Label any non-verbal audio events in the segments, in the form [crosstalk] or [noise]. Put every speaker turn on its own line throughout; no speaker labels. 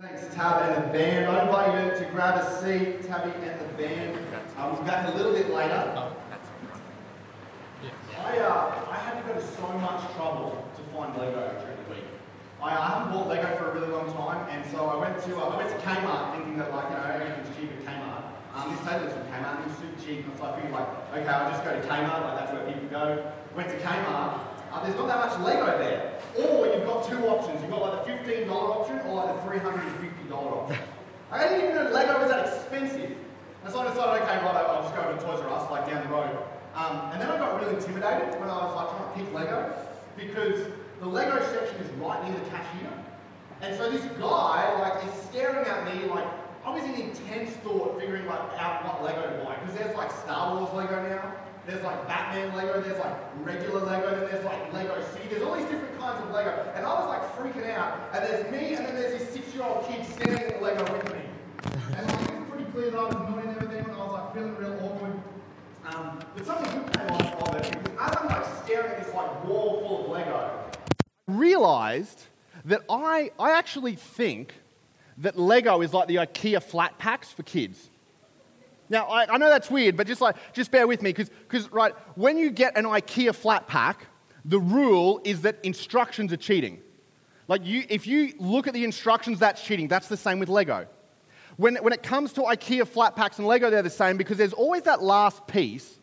Thanks, Tab and the band. I invite you to grab a seat, Tabby and the band. I'll be back a little bit later. Yeah. I, uh, I had to go to so much trouble to find Lego during the week. I, I haven't bought Lego for a really long time, and so I went to uh, I went to Kmart thinking that like you know everything's cheap at Kmart. Um, this table is from Kmart, and it's super cheap, and so I figured like okay, I'll just go to Kmart, like that's where people go. Went to Kmart. Uh, there's not that much Lego there. Or you've got two options. You've got like the $15 option or like the $350 option. I didn't even know Lego was that expensive. And so I decided, okay, right, I'll just go to Toys R Us, like down the road. Um, and then I got really intimidated when I was like trying to pick Lego because the Lego section is right near the cashier. And so this guy like is staring at me like I was in intense thought figuring like out what Lego to buy because there's like Star Wars Lego now, there's like Batman Lego, there's like regular Lego, then there's like Lego City, there's all these different kinds of Lego, and I was like freaking out. And there's me, and then there's this six-year-old kid standing in the Lego with me, and like it was pretty clear that I was in everything, and I was like feeling real awkward. Um, but something good came off of it because as I'm like staring at this like wall full of Lego,
realized that I, I actually think that Lego is like the IKEA flat packs for kids. Now, I, I know that's weird, but just, like, just bear with me because, right, when you get an IKEA flat pack, the rule is that instructions are cheating. Like, you, if you look at the instructions, that's cheating. That's the same with Lego. When, when it comes to IKEA flat packs and Lego, they're the same because there's always that last piece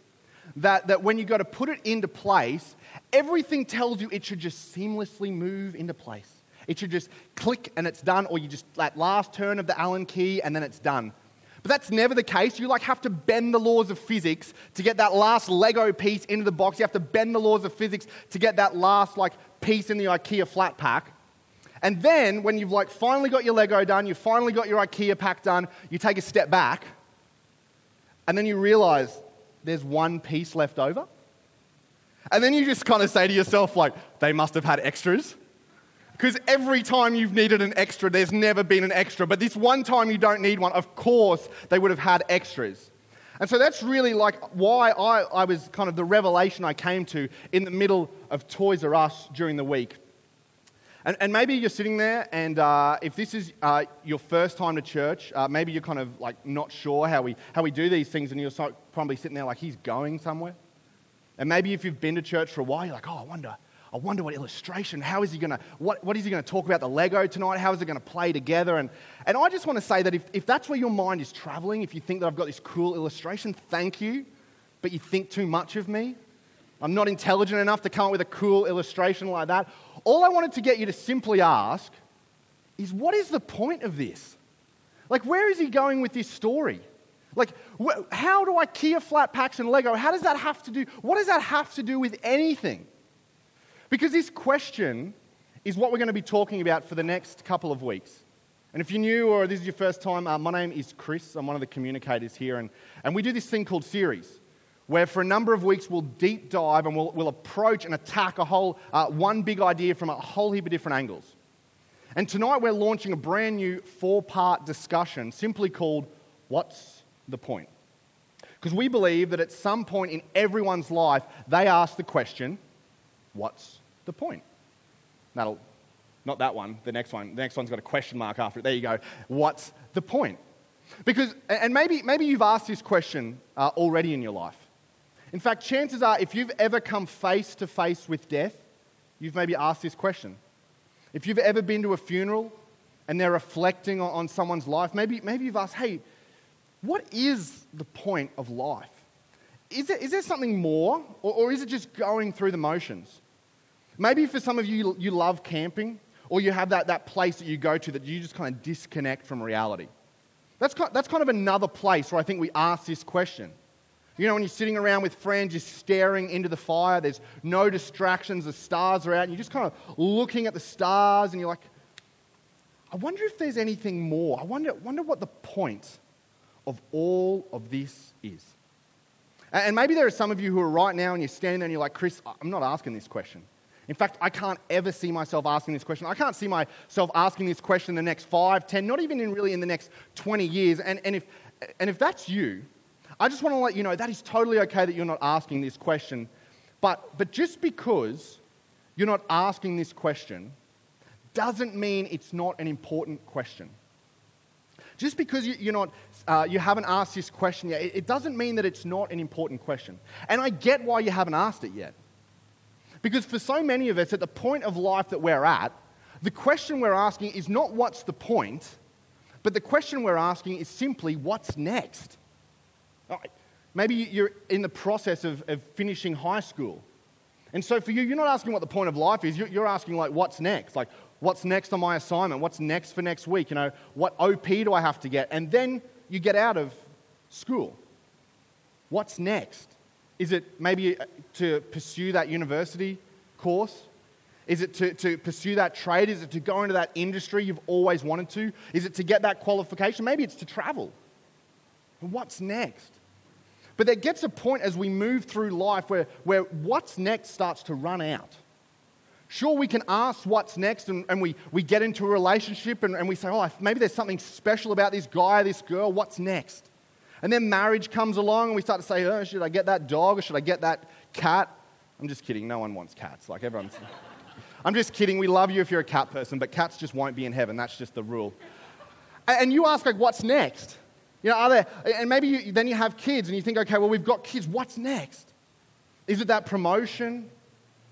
that, that when you go to put it into place, everything tells you it should just seamlessly move into place. It should just click and it's done, or you just that last turn of the Allen key and then it's done. But that's never the case. You like have to bend the laws of physics to get that last Lego piece into the box. You have to bend the laws of physics to get that last like piece in the IKEA flat pack. And then when you've like finally got your Lego done, you've finally got your IKEA pack done, you take a step back and then you realize there's one piece left over. And then you just kind of say to yourself like they must have had extras. Because every time you've needed an extra, there's never been an extra. But this one time you don't need one, of course, they would have had extras. And so that's really like why I, I was kind of the revelation I came to in the middle of Toys R Us during the week. And, and maybe you're sitting there, and uh, if this is uh, your first time to church, uh, maybe you're kind of like not sure how we, how we do these things, and you're so, probably sitting there like, he's going somewhere. And maybe if you've been to church for a while, you're like, oh, I wonder, I wonder what illustration, how is he going to, what, what is he going to talk about the Lego tonight? How is it going to play together? And, and I just want to say that if, if that's where your mind is traveling, if you think that I've got this cool illustration, thank you, but you think too much of me. I'm not intelligent enough to come up with a cool illustration like that. All I wanted to get you to simply ask is what is the point of this? Like, where is he going with this story? Like, wh- how do IKEA flat packs and Lego, how does that have to do, what does that have to do with anything? Because this question is what we're going to be talking about for the next couple of weeks. And if you're new or this is your first time, uh, my name is Chris. I'm one of the communicators here. And, and we do this thing called series, where for a number of weeks we'll deep dive and we'll, we'll approach and attack a whole, uh, one big idea from a whole heap of different angles. And tonight we're launching a brand new four part discussion simply called What's the Point? Because we believe that at some point in everyone's life, they ask the question, What's the point? That'll, not that one, the next one. The next one's got a question mark after it. There you go. What's the point? Because, and maybe, maybe you've asked this question uh, already in your life. In fact, chances are, if you've ever come face to face with death, you've maybe asked this question. If you've ever been to a funeral and they're reflecting on, on someone's life, maybe, maybe you've asked, hey, what is the point of life? Is there, is there something more, or, or is it just going through the motions? Maybe for some of you, you love camping, or you have that, that place that you go to that you just kind of disconnect from reality. That's, that's kind of another place where I think we ask this question. You know, when you're sitting around with friends, you're staring into the fire, there's no distractions, the stars are out, and you're just kind of looking at the stars, and you're like, I wonder if there's anything more. I wonder, wonder what the point of all of this is. And maybe there are some of you who are right now and you're standing there and you're like, Chris, I'm not asking this question. In fact, I can't ever see myself asking this question. I can't see myself asking this question in the next five, ten, not even in really in the next 20 years. And, and, if, and if that's you, I just want to let you know that is totally okay that you're not asking this question. But, but just because you're not asking this question doesn't mean it's not an important question. Just because you, you're not, uh, you haven't asked this question yet, it, it doesn't mean that it's not an important question. And I get why you haven't asked it yet. Because for so many of us, at the point of life that we're at, the question we're asking is not what's the point, but the question we're asking is simply what's next? Maybe you're in the process of, of finishing high school. And so for you, you're not asking what the point of life is. You're, you're asking, like, what's next? Like, what's next on my assignment? What's next for next week? You know, what OP do I have to get? And then you get out of school. What's next? Is it maybe uh, to pursue that university course? Is it to, to pursue that trade? Is it to go into that industry you've always wanted to? Is it to get that qualification? Maybe it's to travel. And what's next? But there gets a point as we move through life where, where what's next starts to run out. Sure, we can ask what's next, and, and we, we get into a relationship and, and we say, oh, maybe there's something special about this guy this girl. What's next? And then marriage comes along, and we start to say, oh, should I get that dog or should I get that cat? I'm just kidding. No one wants cats. Like everyone's. [laughs] I'm just kidding. We love you if you're a cat person, but cats just won't be in heaven. That's just the rule. And you ask, like, what's next? You know, are there, and maybe you, then you have kids and you think, okay, well, we've got kids. What's next? Is it that promotion?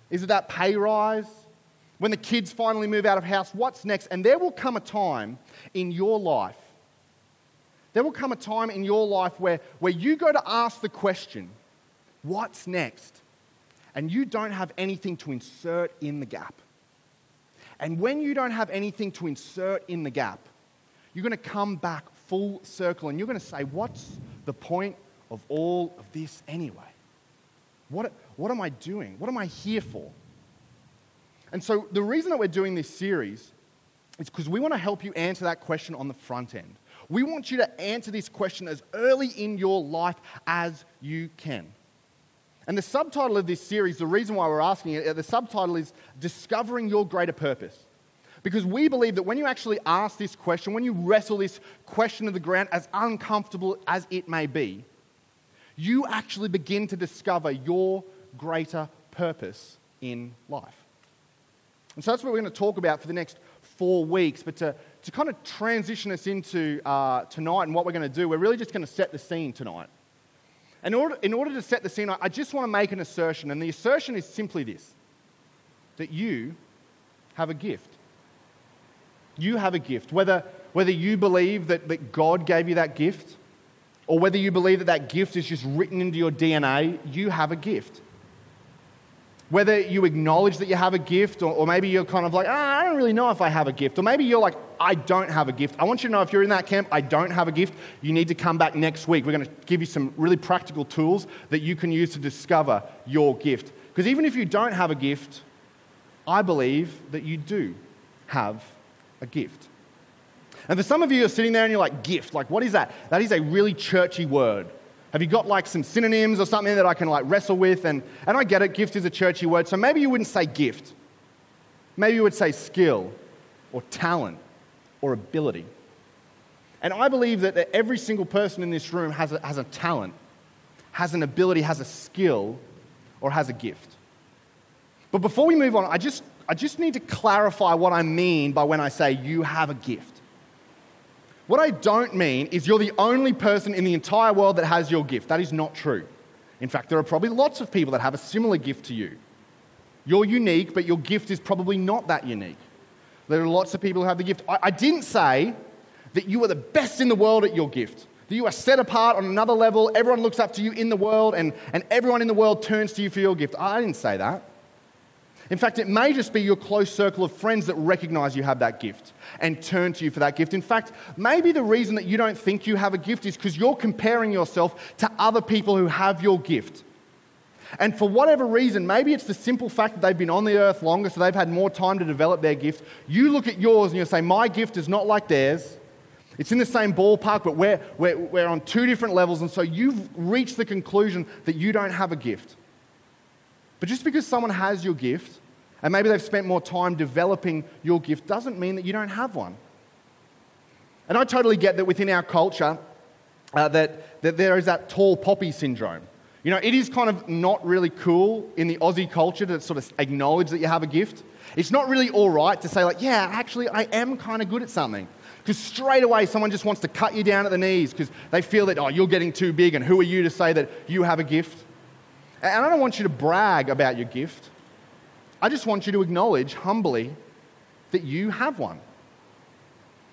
Is it that pay rise? When the kids finally move out of house, what's next? And there will come a time in your life, there will come a time in your life where, where you go to ask the question, what's next? And you don't have anything to insert in the gap. And when you don't have anything to insert in the gap, you're going to come back full circle and you're going to say, What's the point of all of this anyway? What, what am I doing? What am I here for? And so, the reason that we're doing this series is because we want to help you answer that question on the front end. We want you to answer this question as early in your life as you can. And the subtitle of this series, the reason why we're asking it, uh, the subtitle is Discovering Your Greater Purpose. Because we believe that when you actually ask this question, when you wrestle this question to the ground, as uncomfortable as it may be, you actually begin to discover your greater purpose in life. And so that's what we're going to talk about for the next four weeks. But to, to kind of transition us into uh, tonight and what we're going to do, we're really just going to set the scene tonight. In order, in order to set the scene, I just want to make an assertion. And the assertion is simply this that you have a gift. You have a gift. Whether, whether you believe that, that God gave you that gift, or whether you believe that that gift is just written into your DNA, you have a gift. Whether you acknowledge that you have a gift, or, or maybe you're kind of like, ah, I don't really know if I have a gift. Or maybe you're like, I don't have a gift. I want you to know if you're in that camp, I don't have a gift, you need to come back next week. We're going to give you some really practical tools that you can use to discover your gift. Because even if you don't have a gift, I believe that you do have a gift. And for some of you, you're sitting there and you're like, gift, like, what is that? That is a really churchy word. Have you got like some synonyms or something that I can like wrestle with? And, and I get it, gift is a churchy word. So maybe you wouldn't say gift. Maybe you would say skill or talent or ability. And I believe that every single person in this room has a, has a talent, has an ability, has a skill, or has a gift. But before we move on, I just, I just need to clarify what I mean by when I say you have a gift. What I don't mean is you're the only person in the entire world that has your gift. That is not true. In fact, there are probably lots of people that have a similar gift to you. You're unique, but your gift is probably not that unique. There are lots of people who have the gift. I, I didn't say that you are the best in the world at your gift, that you are set apart on another level, everyone looks up to you in the world, and, and everyone in the world turns to you for your gift. I didn't say that. In fact, it may just be your close circle of friends that recognize you have that gift and turn to you for that gift. In fact, maybe the reason that you don't think you have a gift is because you're comparing yourself to other people who have your gift. And for whatever reason, maybe it's the simple fact that they've been on the earth longer, so they've had more time to develop their gift. You look at yours and you say, My gift is not like theirs. It's in the same ballpark, but we're, we're, we're on two different levels, and so you've reached the conclusion that you don't have a gift. But just because someone has your gift, and maybe they've spent more time developing your gift, doesn't mean that you don't have one. And I totally get that within our culture, uh, that, that there is that tall poppy syndrome. You know, it is kind of not really cool in the Aussie culture to sort of acknowledge that you have a gift. It's not really all right to say, like, yeah, actually, I am kind of good at something. Because straight away, someone just wants to cut you down at the knees because they feel that, oh, you're getting too big, and who are you to say that you have a gift? And I don't want you to brag about your gift. I just want you to acknowledge humbly that you have one.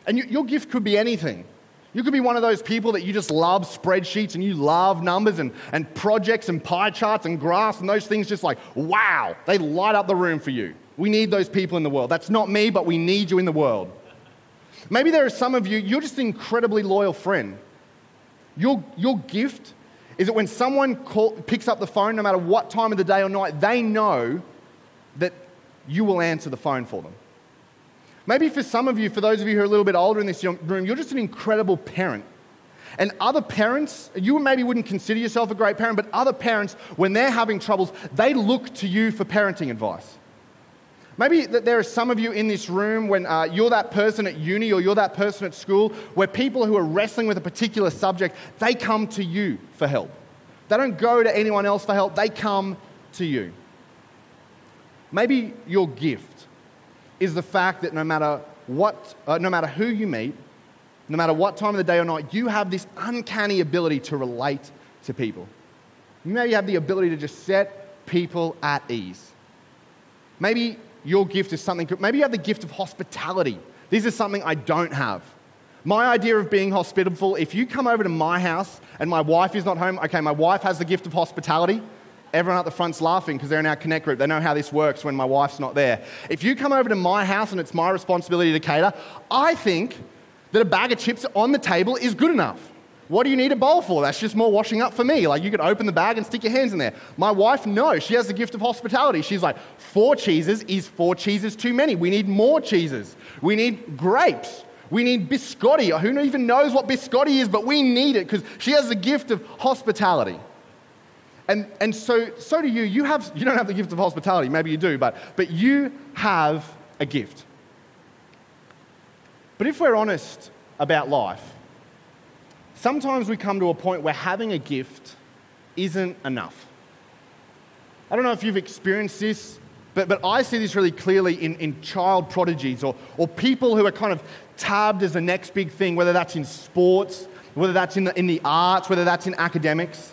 And you, your gift could be anything. You could be one of those people that you just love spreadsheets and you love numbers and, and projects and pie charts and graphs and those things just like, wow, they light up the room for you. We need those people in the world. That's not me, but we need you in the world. Maybe there are some of you, you're just an incredibly loyal friend. Your, your gift is that when someone call, picks up the phone, no matter what time of the day or night, they know that you will answer the phone for them. Maybe for some of you, for those of you who are a little bit older in this room, you're just an incredible parent. And other parents, you maybe wouldn't consider yourself a great parent, but other parents, when they're having troubles, they look to you for parenting advice. Maybe that there are some of you in this room when uh, you're that person at uni or you're that person at school where people who are wrestling with a particular subject, they come to you for help. They don't go to anyone else for help, they come to you. Maybe your gift is the fact that no matter what, uh, no matter who you meet, no matter what time of the day or night, you have this uncanny ability to relate to people. Maybe You have the ability to just set people at ease. Maybe your gift is something, maybe you have the gift of hospitality. This is something I don't have. My idea of being hospitable, if you come over to my house and my wife is not home, okay, my wife has the gift of hospitality. Everyone at the front's laughing because they're in our Connect group. They know how this works when my wife's not there. If you come over to my house and it's my responsibility to cater, I think that a bag of chips on the table is good enough. What do you need a bowl for? That's just more washing up for me. Like you could open the bag and stick your hands in there. My wife, no, she has the gift of hospitality. She's like, four cheeses is four cheeses too many. We need more cheeses. We need grapes. We need biscotti. Who even knows what biscotti is, but we need it because she has the gift of hospitality. And, and so, so do you. You, have, you don't have the gift of hospitality, maybe you do, but, but you have a gift. But if we're honest about life, sometimes we come to a point where having a gift isn't enough. I don't know if you've experienced this, but, but I see this really clearly in, in child prodigies or, or people who are kind of tabbed as the next big thing, whether that's in sports, whether that's in the, in the arts, whether that's in academics.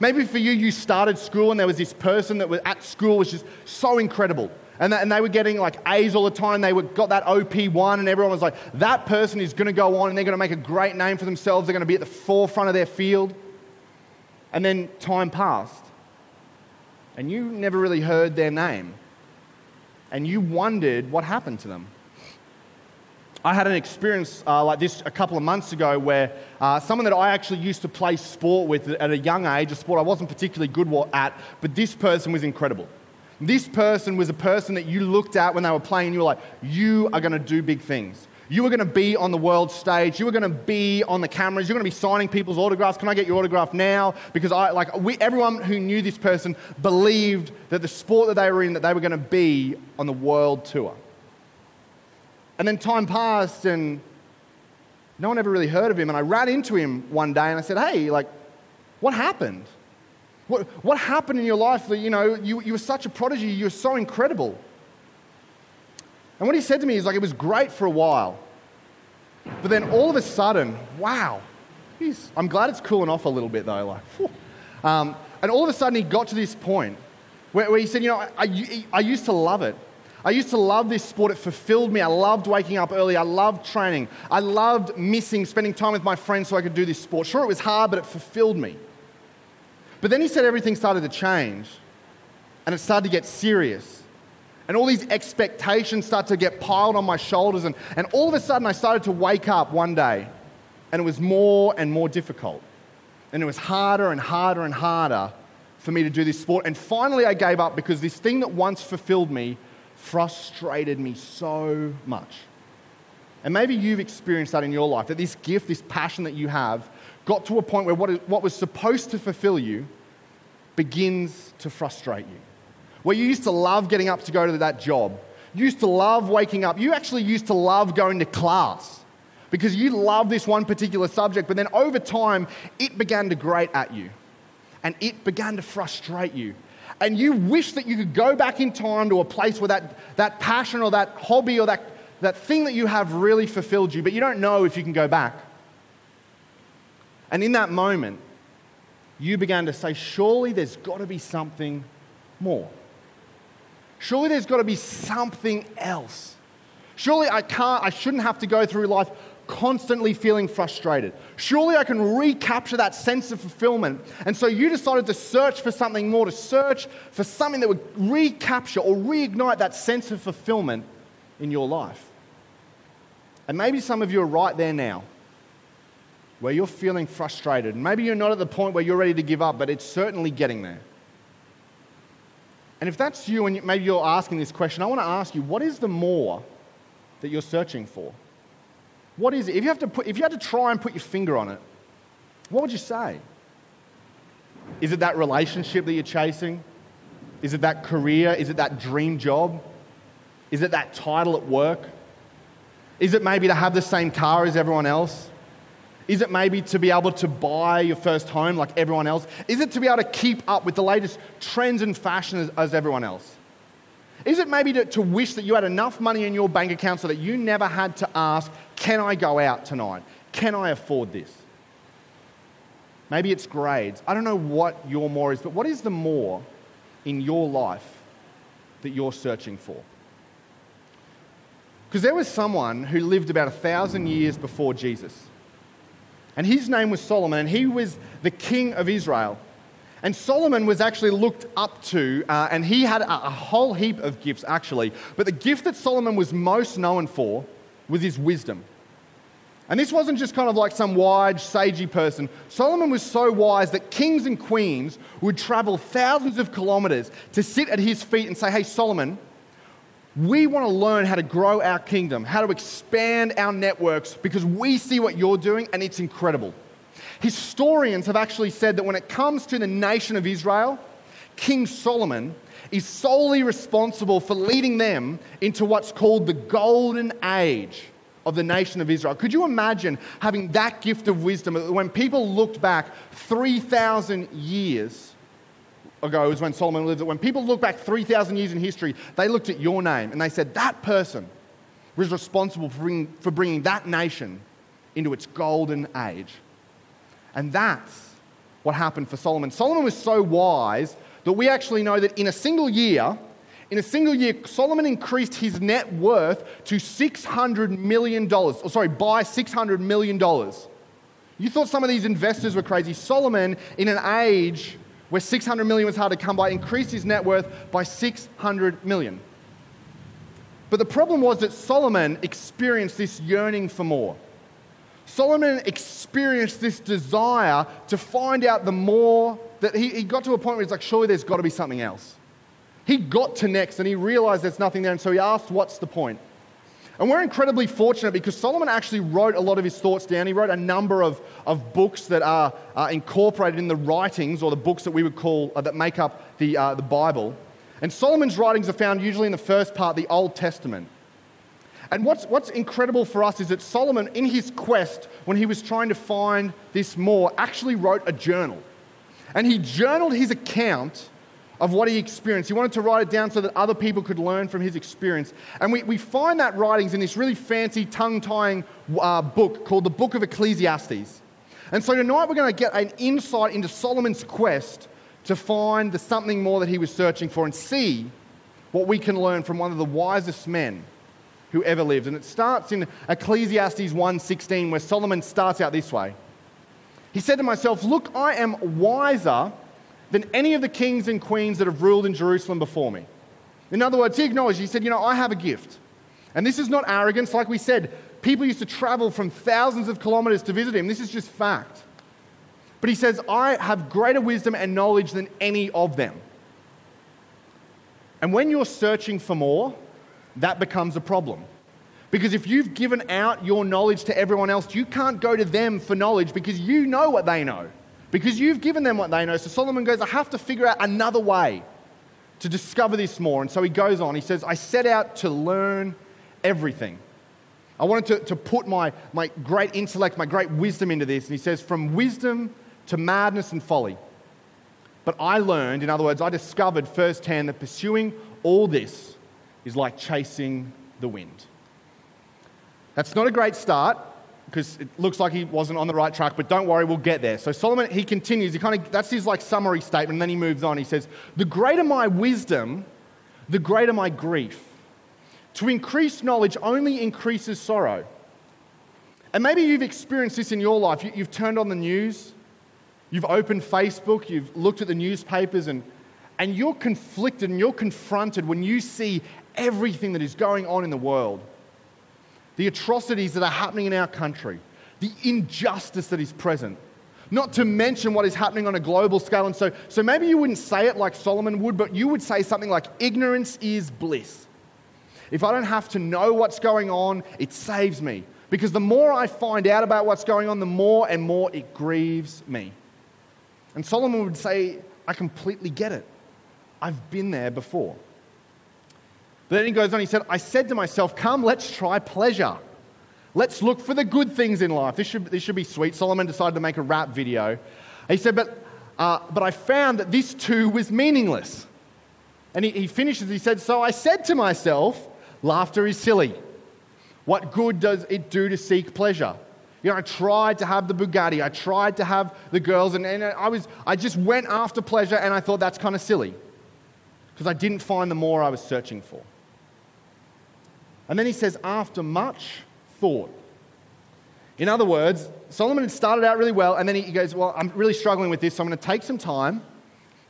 Maybe for you, you started school and there was this person that was at school was just so incredible. And, that, and they were getting like A's all the time. They were, got that OP1, and everyone was like, that person is going to go on and they're going to make a great name for themselves. They're going to be at the forefront of their field. And then time passed, and you never really heard their name. And you wondered what happened to them. I had an experience uh, like this a couple of months ago where uh, someone that I actually used to play sport with at a young age, a sport I wasn't particularly good at, but this person was incredible. This person was a person that you looked at when they were playing and you were like, you are going to do big things. You are going to be on the world stage. You are going to be on the cameras. You're going to be signing people's autographs. Can I get your autograph now? Because I, like, we, everyone who knew this person believed that the sport that they were in, that they were going to be on the world tour. And then time passed and no one ever really heard of him. And I ran into him one day and I said, hey, like, what happened? What, what happened in your life that, you know, you, you were such a prodigy, you were so incredible? And what he said to me is like, it was great for a while. But then all of a sudden, wow, I'm glad it's cooling off a little bit though. Like, um, and all of a sudden he got to this point where, where he said, you know, I, I used to love it. I used to love this sport. It fulfilled me. I loved waking up early. I loved training. I loved missing, spending time with my friends so I could do this sport. Sure, it was hard, but it fulfilled me. But then he said everything started to change and it started to get serious. And all these expectations started to get piled on my shoulders. And, and all of a sudden, I started to wake up one day and it was more and more difficult. And it was harder and harder and harder for me to do this sport. And finally, I gave up because this thing that once fulfilled me frustrated me so much. And maybe you've experienced that in your life that this gift, this passion that you have, got to a point where what, is, what was supposed to fulfill you begins to frustrate you. Where you used to love getting up to go to that job, you used to love waking up, you actually used to love going to class because you love this one particular subject, but then over time, it began to grate at you and it began to frustrate you. And you wish that you could go back in time to a place where that, that passion or that hobby or that that thing that you have really fulfilled you, but you don't know if you can go back. And in that moment, you began to say, Surely there's got to be something more. Surely there's got to be something else. Surely I can't, I shouldn't have to go through life constantly feeling frustrated. Surely I can recapture that sense of fulfillment. And so you decided to search for something more, to search for something that would recapture or reignite that sense of fulfillment in your life. And maybe some of you are right there now where you're feeling frustrated. Maybe you're not at the point where you're ready to give up, but it's certainly getting there. And if that's you and maybe you're asking this question, I want to ask you what is the more that you're searching for? What is it? If you, have to put, if you had to try and put your finger on it, what would you say? Is it that relationship that you're chasing? Is it that career? Is it that dream job? Is it that title at work? Is it maybe to have the same car as everyone else? Is it maybe to be able to buy your first home like everyone else? Is it to be able to keep up with the latest trends and fashion as, as everyone else? Is it maybe to, to wish that you had enough money in your bank account so that you never had to ask, Can I go out tonight? Can I afford this? Maybe it's grades. I don't know what your more is, but what is the more in your life that you're searching for? Because there was someone who lived about a thousand years before Jesus. And his name was Solomon, and he was the king of Israel. And Solomon was actually looked up to, uh, and he had a, a whole heap of gifts, actually. But the gift that Solomon was most known for was his wisdom. And this wasn't just kind of like some wise, sagey person. Solomon was so wise that kings and queens would travel thousands of kilometers to sit at his feet and say, Hey, Solomon, we want to learn how to grow our kingdom, how to expand our networks, because we see what you're doing and it's incredible. Historians have actually said that when it comes to the nation of Israel, King Solomon is solely responsible for leading them into what's called the golden age of the nation of Israel. Could you imagine having that gift of wisdom when people looked back 3,000 years ago, was when Solomon lived, at when people look back 3,000 years in history, they looked at your name and they said, that person was responsible for bringing, for bringing that nation into its golden age. And that's what happened for Solomon. Solomon was so wise that we actually know that in a single year, in a single year, Solomon increased his net worth to $600 million. Or sorry, by $600 million. You thought some of these investors were crazy. Solomon, in an age where 600 million was hard to come by, increased his net worth by 600 million. But the problem was that Solomon experienced this yearning for more. Solomon experienced this desire to find out the more that he, he got to a point where he's like, surely there's got to be something else. He got to next and he realized there's nothing there, and so he asked, What's the point? And we're incredibly fortunate because Solomon actually wrote a lot of his thoughts down. He wrote a number of, of books that are uh, incorporated in the writings or the books that we would call, uh, that make up the, uh, the Bible. And Solomon's writings are found usually in the first part, the Old Testament. And what's, what's incredible for us is that Solomon, in his quest, when he was trying to find this more, actually wrote a journal. And he journaled his account of what he experienced. He wanted to write it down so that other people could learn from his experience. And we, we find that writings in this really fancy, tongue tying uh, book called the Book of Ecclesiastes. And so tonight we're going to get an insight into Solomon's quest to find the something more that he was searching for and see what we can learn from one of the wisest men who ever lived. And it starts in Ecclesiastes 1:16 where Solomon starts out this way. He said to myself, "Look, I am wiser than any of the kings and queens that have ruled in Jerusalem before me." In other words, he acknowledged, he said, "You know, I have a gift." And this is not arrogance, like we said, people used to travel from thousands of kilometers to visit him. This is just fact. But he says, I have greater wisdom and knowledge than any of them. And when you're searching for more, that becomes a problem. Because if you've given out your knowledge to everyone else, you can't go to them for knowledge because you know what they know. Because you've given them what they know. So Solomon goes, I have to figure out another way to discover this more. And so he goes on. He says, I set out to learn everything. I wanted to, to put my, my great intellect, my great wisdom into this. And he says, from wisdom to madness and folly. But I learned, in other words, I discovered firsthand that pursuing all this is like chasing the wind. That's not a great start because it looks like he wasn't on the right track, but don't worry, we'll get there. So Solomon, he continues, he kind of, that's his like summary statement, and then he moves on. He says, The greater my wisdom, the greater my grief. To increase knowledge only increases sorrow. And maybe you've experienced this in your life. You, have turned on the news, you've opened Facebook, you've looked at the newspapers, and, and you're conflicted and you're confronted when you see everything that is going on in the world the atrocities that are happening in our country, the injustice that is present, not to mention what is happening on a global scale. And so, so maybe you wouldn't say it like Solomon would, but you would say something like, ignorance is bliss. If I don't have to know what's going on, it saves me. Because the more I find out about what's going on, the more and more it grieves me. And Solomon would say, I completely get it. I've been there before. But then he goes on, he said, I said to myself, Come, let's try pleasure. Let's look for the good things in life. This should, this should be sweet. Solomon decided to make a rap video. He said, But, uh, but I found that this too was meaningless. And he, he finishes, he said, So I said to myself, Laughter is silly. What good does it do to seek pleasure? You know, I tried to have the Bugatti, I tried to have the girls, and, and I, was, I just went after pleasure and I thought that's kind of silly because I didn't find the more I was searching for. And then he says, after much thought. In other words, Solomon had started out really well, and then he goes, Well, I'm really struggling with this, so I'm going to take some time.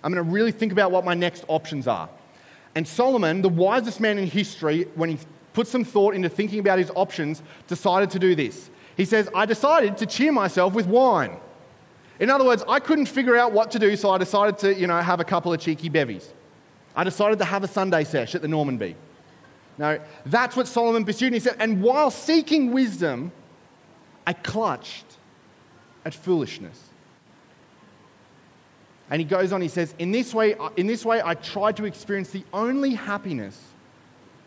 I'm going to really think about what my next options are. And Solomon, the wisest man in history, when he put some thought into thinking about his options, decided to do this. He says, I decided to cheer myself with wine. In other words, I couldn't figure out what to do, so I decided to, you know, have a couple of cheeky bevies. I decided to have a Sunday sesh at the Normanby. No, that's what Solomon pursued. And he said, And while seeking wisdom, I clutched at foolishness. And he goes on, he says, in this, way, uh, in this way, I tried to experience the only happiness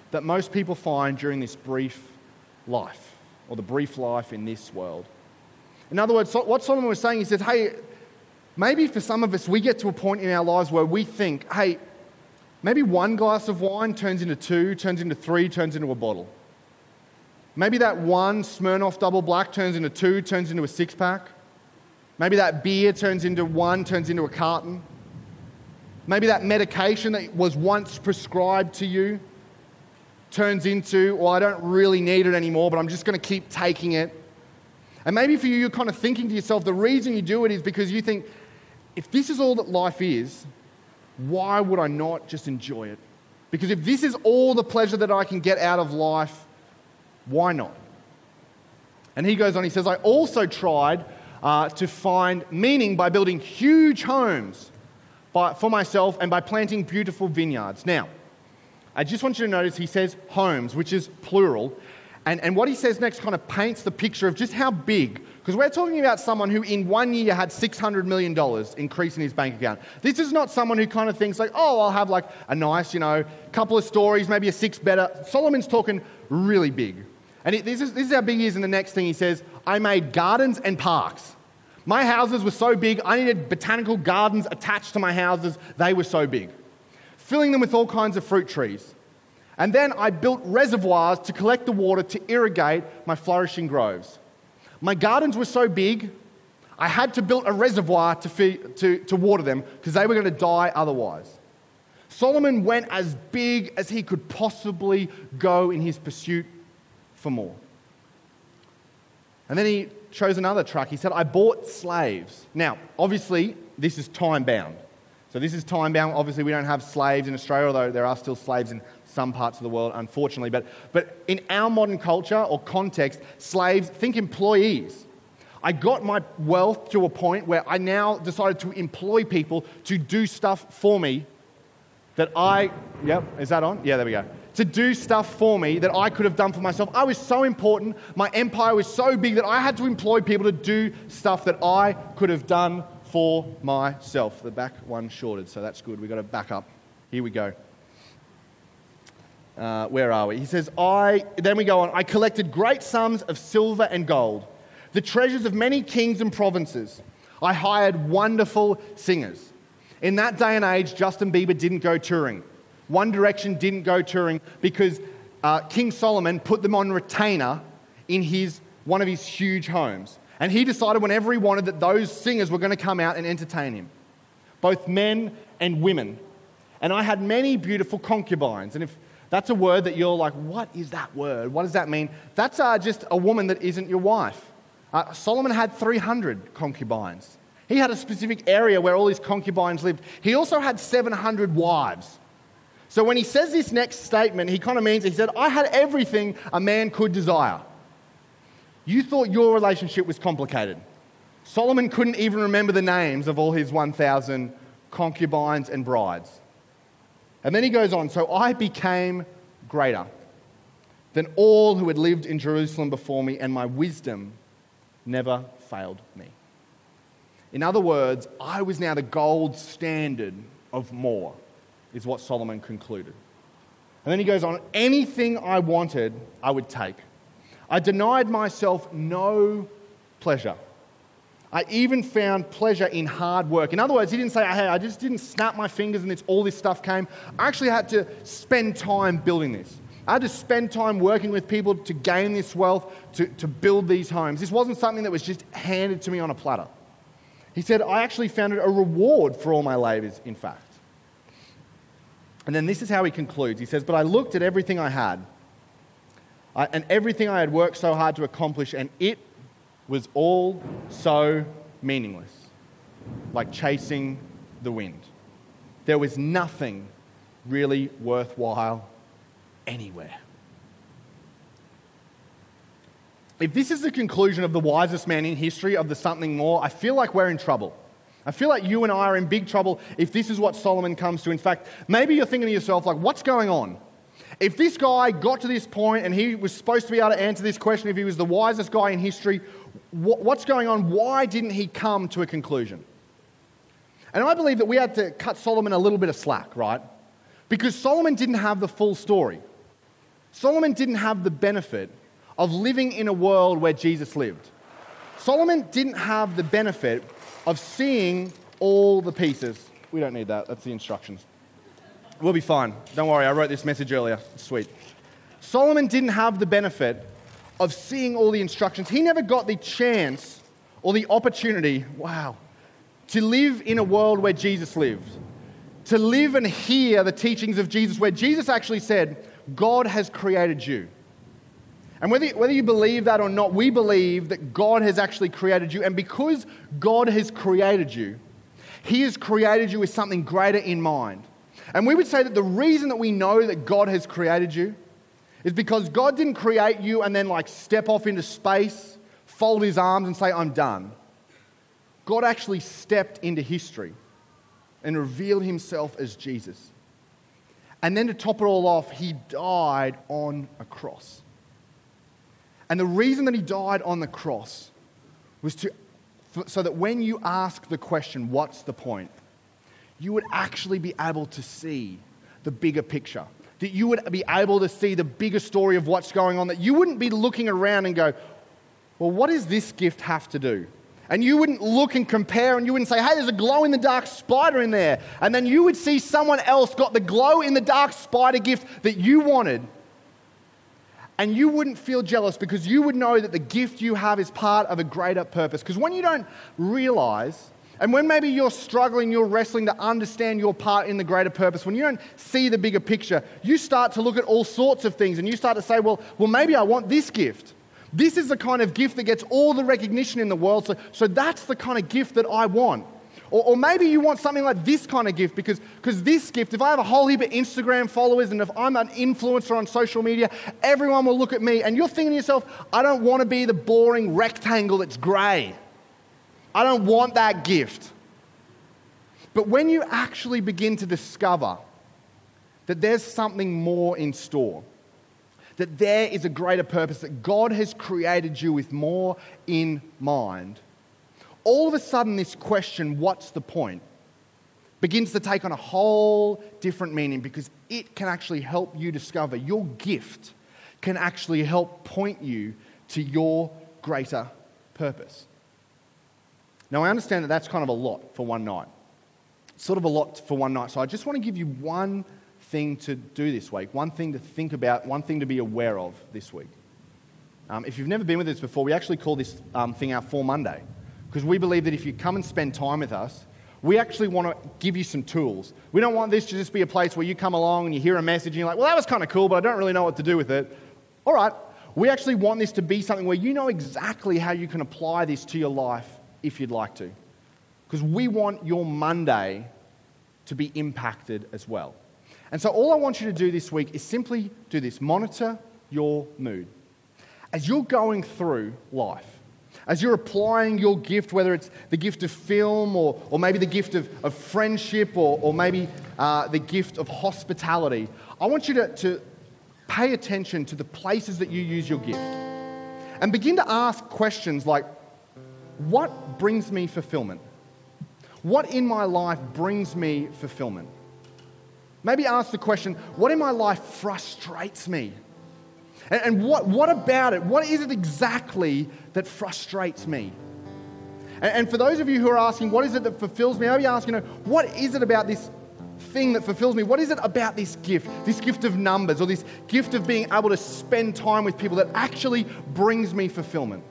that most people find during this brief life, or the brief life in this world. In other words, what Solomon was saying, he says, hey, maybe for some of us, we get to a point in our lives where we think, hey, Maybe one glass of wine turns into two, turns into three, turns into a bottle. Maybe that one Smirnoff double black turns into two, turns into a six pack. Maybe that beer turns into one, turns into a carton. Maybe that medication that was once prescribed to you turns into, well, I don't really need it anymore, but I'm just going to keep taking it. And maybe for you, you're kind of thinking to yourself, the reason you do it is because you think, if this is all that life is, why would I not just enjoy it? Because if this is all the pleasure that I can get out of life, why not? And he goes on, he says, I also tried uh, to find meaning by building huge homes by, for myself and by planting beautiful vineyards. Now, I just want you to notice he says homes, which is plural. And, and what he says next kind of paints the picture of just how big because we're talking about someone who in one year had $600 million increase in his bank account. This is not someone who kind of thinks like, oh, I'll have like a nice, you know, couple of stories, maybe a six better. Solomon's talking really big. And it, this, is, this is how big he is in the next thing. He says, I made gardens and parks. My houses were so big, I needed botanical gardens attached to my houses. They were so big. Filling them with all kinds of fruit trees. And then I built reservoirs to collect the water to irrigate my flourishing groves. My gardens were so big, I had to build a reservoir to, feed, to, to water them because they were going to die otherwise. Solomon went as big as he could possibly go in his pursuit for more. And then he chose another truck. He said, I bought slaves. Now, obviously, this is time bound. So, this is time bound. Obviously, we don't have slaves in Australia, although there are still slaves in some parts of the world, unfortunately. But, but in our modern culture or context, slaves, think employees. I got my wealth to a point where I now decided to employ people to do stuff for me that I, yep, is that on? Yeah, there we go. To do stuff for me that I could have done for myself. I was so important, my empire was so big that I had to employ people to do stuff that I could have done for myself. The back one shorted, so that's good. We've got to back up. Here we go. Uh, where are we? He says, I, then we go on, I collected great sums of silver and gold, the treasures of many kings and provinces. I hired wonderful singers. In that day and age, Justin Bieber didn't go touring. One Direction didn't go touring because uh, King Solomon put them on retainer in his, one of his huge homes. And he decided whenever he wanted that those singers were going to come out and entertain him, both men and women. And I had many beautiful concubines. And if that's a word that you're like, what is that word? What does that mean? That's uh, just a woman that isn't your wife. Uh, Solomon had 300 concubines. He had a specific area where all his concubines lived. He also had 700 wives. So when he says this next statement, he kind of means, he said, I had everything a man could desire. You thought your relationship was complicated. Solomon couldn't even remember the names of all his 1,000 concubines and brides. And then he goes on, so I became greater than all who had lived in Jerusalem before me, and my wisdom never failed me. In other words, I was now the gold standard of more, is what Solomon concluded. And then he goes on, anything I wanted, I would take. I denied myself no pleasure. I even found pleasure in hard work. In other words, he didn't say, hey, I just didn't snap my fingers and it's, all this stuff came. I actually had to spend time building this. I had to spend time working with people to gain this wealth, to, to build these homes. This wasn't something that was just handed to me on a platter. He said, I actually found it a reward for all my labors, in fact. And then this is how he concludes. He says, But I looked at everything I had I, and everything I had worked so hard to accomplish, and it was all so meaningless, like chasing the wind. There was nothing really worthwhile anywhere. If this is the conclusion of the wisest man in history of the something more, I feel like we're in trouble. I feel like you and I are in big trouble if this is what Solomon comes to. In fact, maybe you're thinking to yourself, like, what's going on? If this guy got to this point and he was supposed to be able to answer this question, if he was the wisest guy in history, what's going on? Why didn't he come to a conclusion? And I believe that we had to cut Solomon a little bit of slack, right? Because Solomon didn't have the full story. Solomon didn't have the benefit of living in a world where Jesus lived. Solomon didn't have the benefit of seeing all the pieces. We don't need that, that's the instructions. We'll be fine. Don't worry, I wrote this message earlier. Sweet. Solomon didn't have the benefit of seeing all the instructions. He never got the chance or the opportunity, wow, to live in a world where Jesus lived, to live and hear the teachings of Jesus, where Jesus actually said, God has created you. And whether, whether you believe that or not, we believe that God has actually created you. And because God has created you, He has created you with something greater in mind. And we would say that the reason that we know that God has created you is because God didn't create you and then like step off into space, fold his arms, and say, I'm done. God actually stepped into history and revealed himself as Jesus. And then to top it all off, he died on a cross. And the reason that he died on the cross was to, so that when you ask the question, what's the point? You would actually be able to see the bigger picture that you would be able to see the bigger story of what's going on, that you wouldn't be looking around and go, well, what does this gift have to do? And you wouldn't look and compare and you wouldn't say, hey, there's a glow in the dark spider in there. And then you would see someone else got the glow in the dark spider gift that you wanted. And you wouldn't feel jealous because you would know that the gift you have is part of a greater purpose. Because when you don't realize and when maybe you're struggling, you're wrestling to understand your part in the greater purpose, when you don't see the bigger picture, you start to look at all sorts of things and you start to say, well, well maybe I want this gift. This is the kind of gift that gets all the recognition in the world, so, so that's the kind of gift that I want. Or, or maybe you want something like this kind of gift because this gift, if I have a whole heap of Instagram followers and if I'm an influencer on social media, everyone will look at me and you're thinking to yourself, I don't want to be the boring rectangle that's grey. I don't want that gift. But when you actually begin to discover that there's something more in store, that there is a greater purpose, that God has created you with more in mind, all of a sudden, this question, what's the point, begins to take on a whole different meaning because it can actually help you discover your gift, can actually help point you to your greater purpose. Now, I understand that that's kind of a lot for one night. Sort of a lot for one night. So I just want to give you one thing to do this week, one thing to think about, one thing to be aware of this week. Um, if you've never been with us before, we actually call this um, thing our Full Monday because we believe that if you come and spend time with us, we actually want to give you some tools. We don't want this to just be a place where you come along and you hear a message and you're like, well, that was kind of cool, but I don't really know what to do with it. All right, we actually want this to be something where you know exactly how you can apply this to your life if you'd like to. Because we want your Monday to be impacted as well. And so, all I want you to do this week is simply do this monitor your mood. As you're going through life, as you're applying your gift, whether it's the gift of film or, or maybe the gift of, of friendship or, or maybe uh, the gift of hospitality, I want you to, to pay attention to the places that you use your gift and begin to ask questions like what brings me fulfillment? What in my life brings me fulfillment? Maybe ask the question what in my life frustrates me? And, and what, what about it? What is it exactly that frustrates me? And, and for those of you who are asking, what is it that fulfills me? Maybe ask, you know, what is it about this thing that fulfills me? What is it about this gift, this gift of numbers, or this gift of being able to spend time with people that actually brings me fulfillment?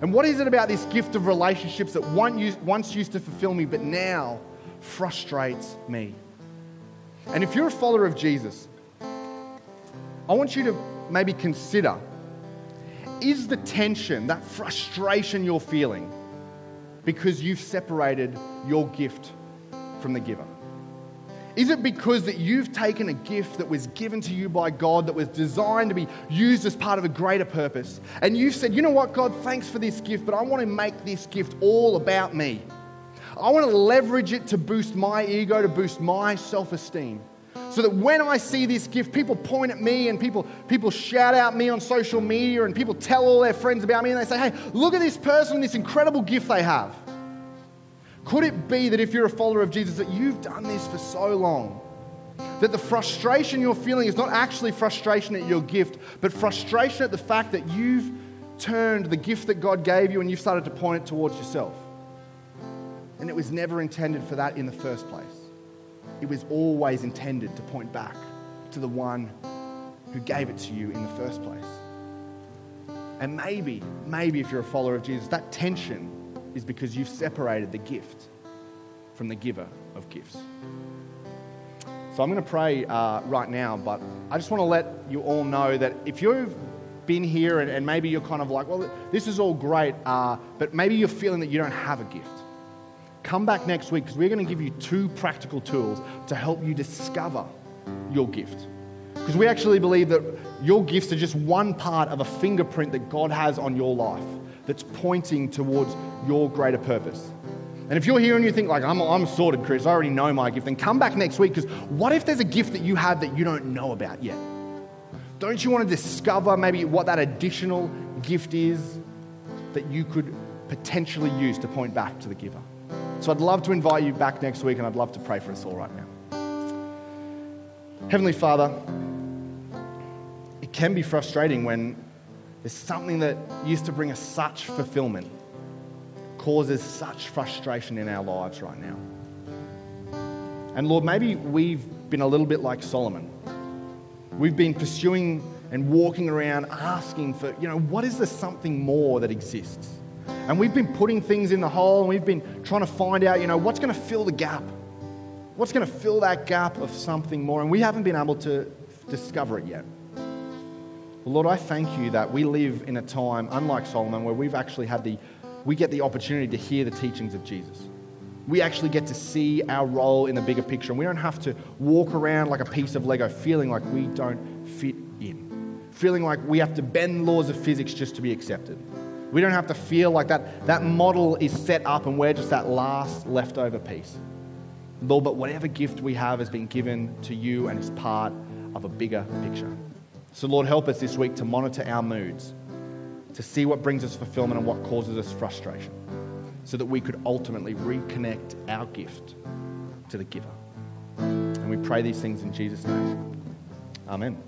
And what is it about this gift of relationships that once used to fulfill me, but now frustrates me? And if you're a follower of Jesus, I want you to maybe consider is the tension, that frustration you're feeling, because you've separated your gift from the giver? Is it because that you've taken a gift that was given to you by God, that was designed to be used as part of a greater purpose, and you've said, you know what, God, thanks for this gift, but I want to make this gift all about me? I want to leverage it to boost my ego, to boost my self esteem so that when I see this gift, people point at me and people, people shout out me on social media and people tell all their friends about me and they say, hey, look at this person, this incredible gift they have. Could it be that if you're a follower of Jesus, that you've done this for so long? That the frustration you're feeling is not actually frustration at your gift, but frustration at the fact that you've turned the gift that God gave you and you've started to point it towards yourself. And it was never intended for that in the first place it was always intended to point back to the one who gave it to you in the first place. And maybe, maybe if you're a follower of Jesus, that tension is because you've separated the gift from the giver of gifts. So I'm going to pray uh, right now, but I just want to let you all know that if you've been here and, and maybe you're kind of like, well, this is all great, uh, but maybe you're feeling that you don't have a gift come back next week because we're going to give you two practical tools to help you discover your gift. Because we actually believe that your gifts are just one part of a fingerprint that God has on your life that's pointing towards your greater purpose. And if you're here and you think, like, I'm, I'm sorted, Chris, I already know my gift, then come back next week because what if there's a gift that you have that you don't know about yet? Don't you want to discover maybe what that additional gift is that you could potentially use to point back to the giver? So I'd love to invite you back next week and I'd love to pray for us all right now. Heavenly Father, it can be frustrating when there's something that used to bring us such fulfillment causes such frustration in our lives right now. And Lord, maybe we've been a little bit like Solomon. We've been pursuing and walking around asking for, you know, what is the something more that exists? And we've been putting things in the hole and we've been trying to find out, you know, what's going to fill the gap? What's going to fill that gap of something more? And we haven't been able to discover it yet. Lord, I thank you that we live in a time, unlike Solomon, where we've actually had the, we get the opportunity to hear the teachings of Jesus. We actually get to see our role in the bigger picture, and we don't have to walk around like a piece of Lego feeling like we don't fit in, feeling like we have to bend laws of physics just to be accepted. We don't have to feel like that, that model is set up and we're just that last leftover piece. Lord, but whatever gift we have has been given to you and is part of a bigger picture. So, Lord, help us this week to monitor our moods, to see what brings us fulfillment and what causes us frustration, so that we could ultimately reconnect our gift to the giver. And we pray these things in Jesus' name. Amen.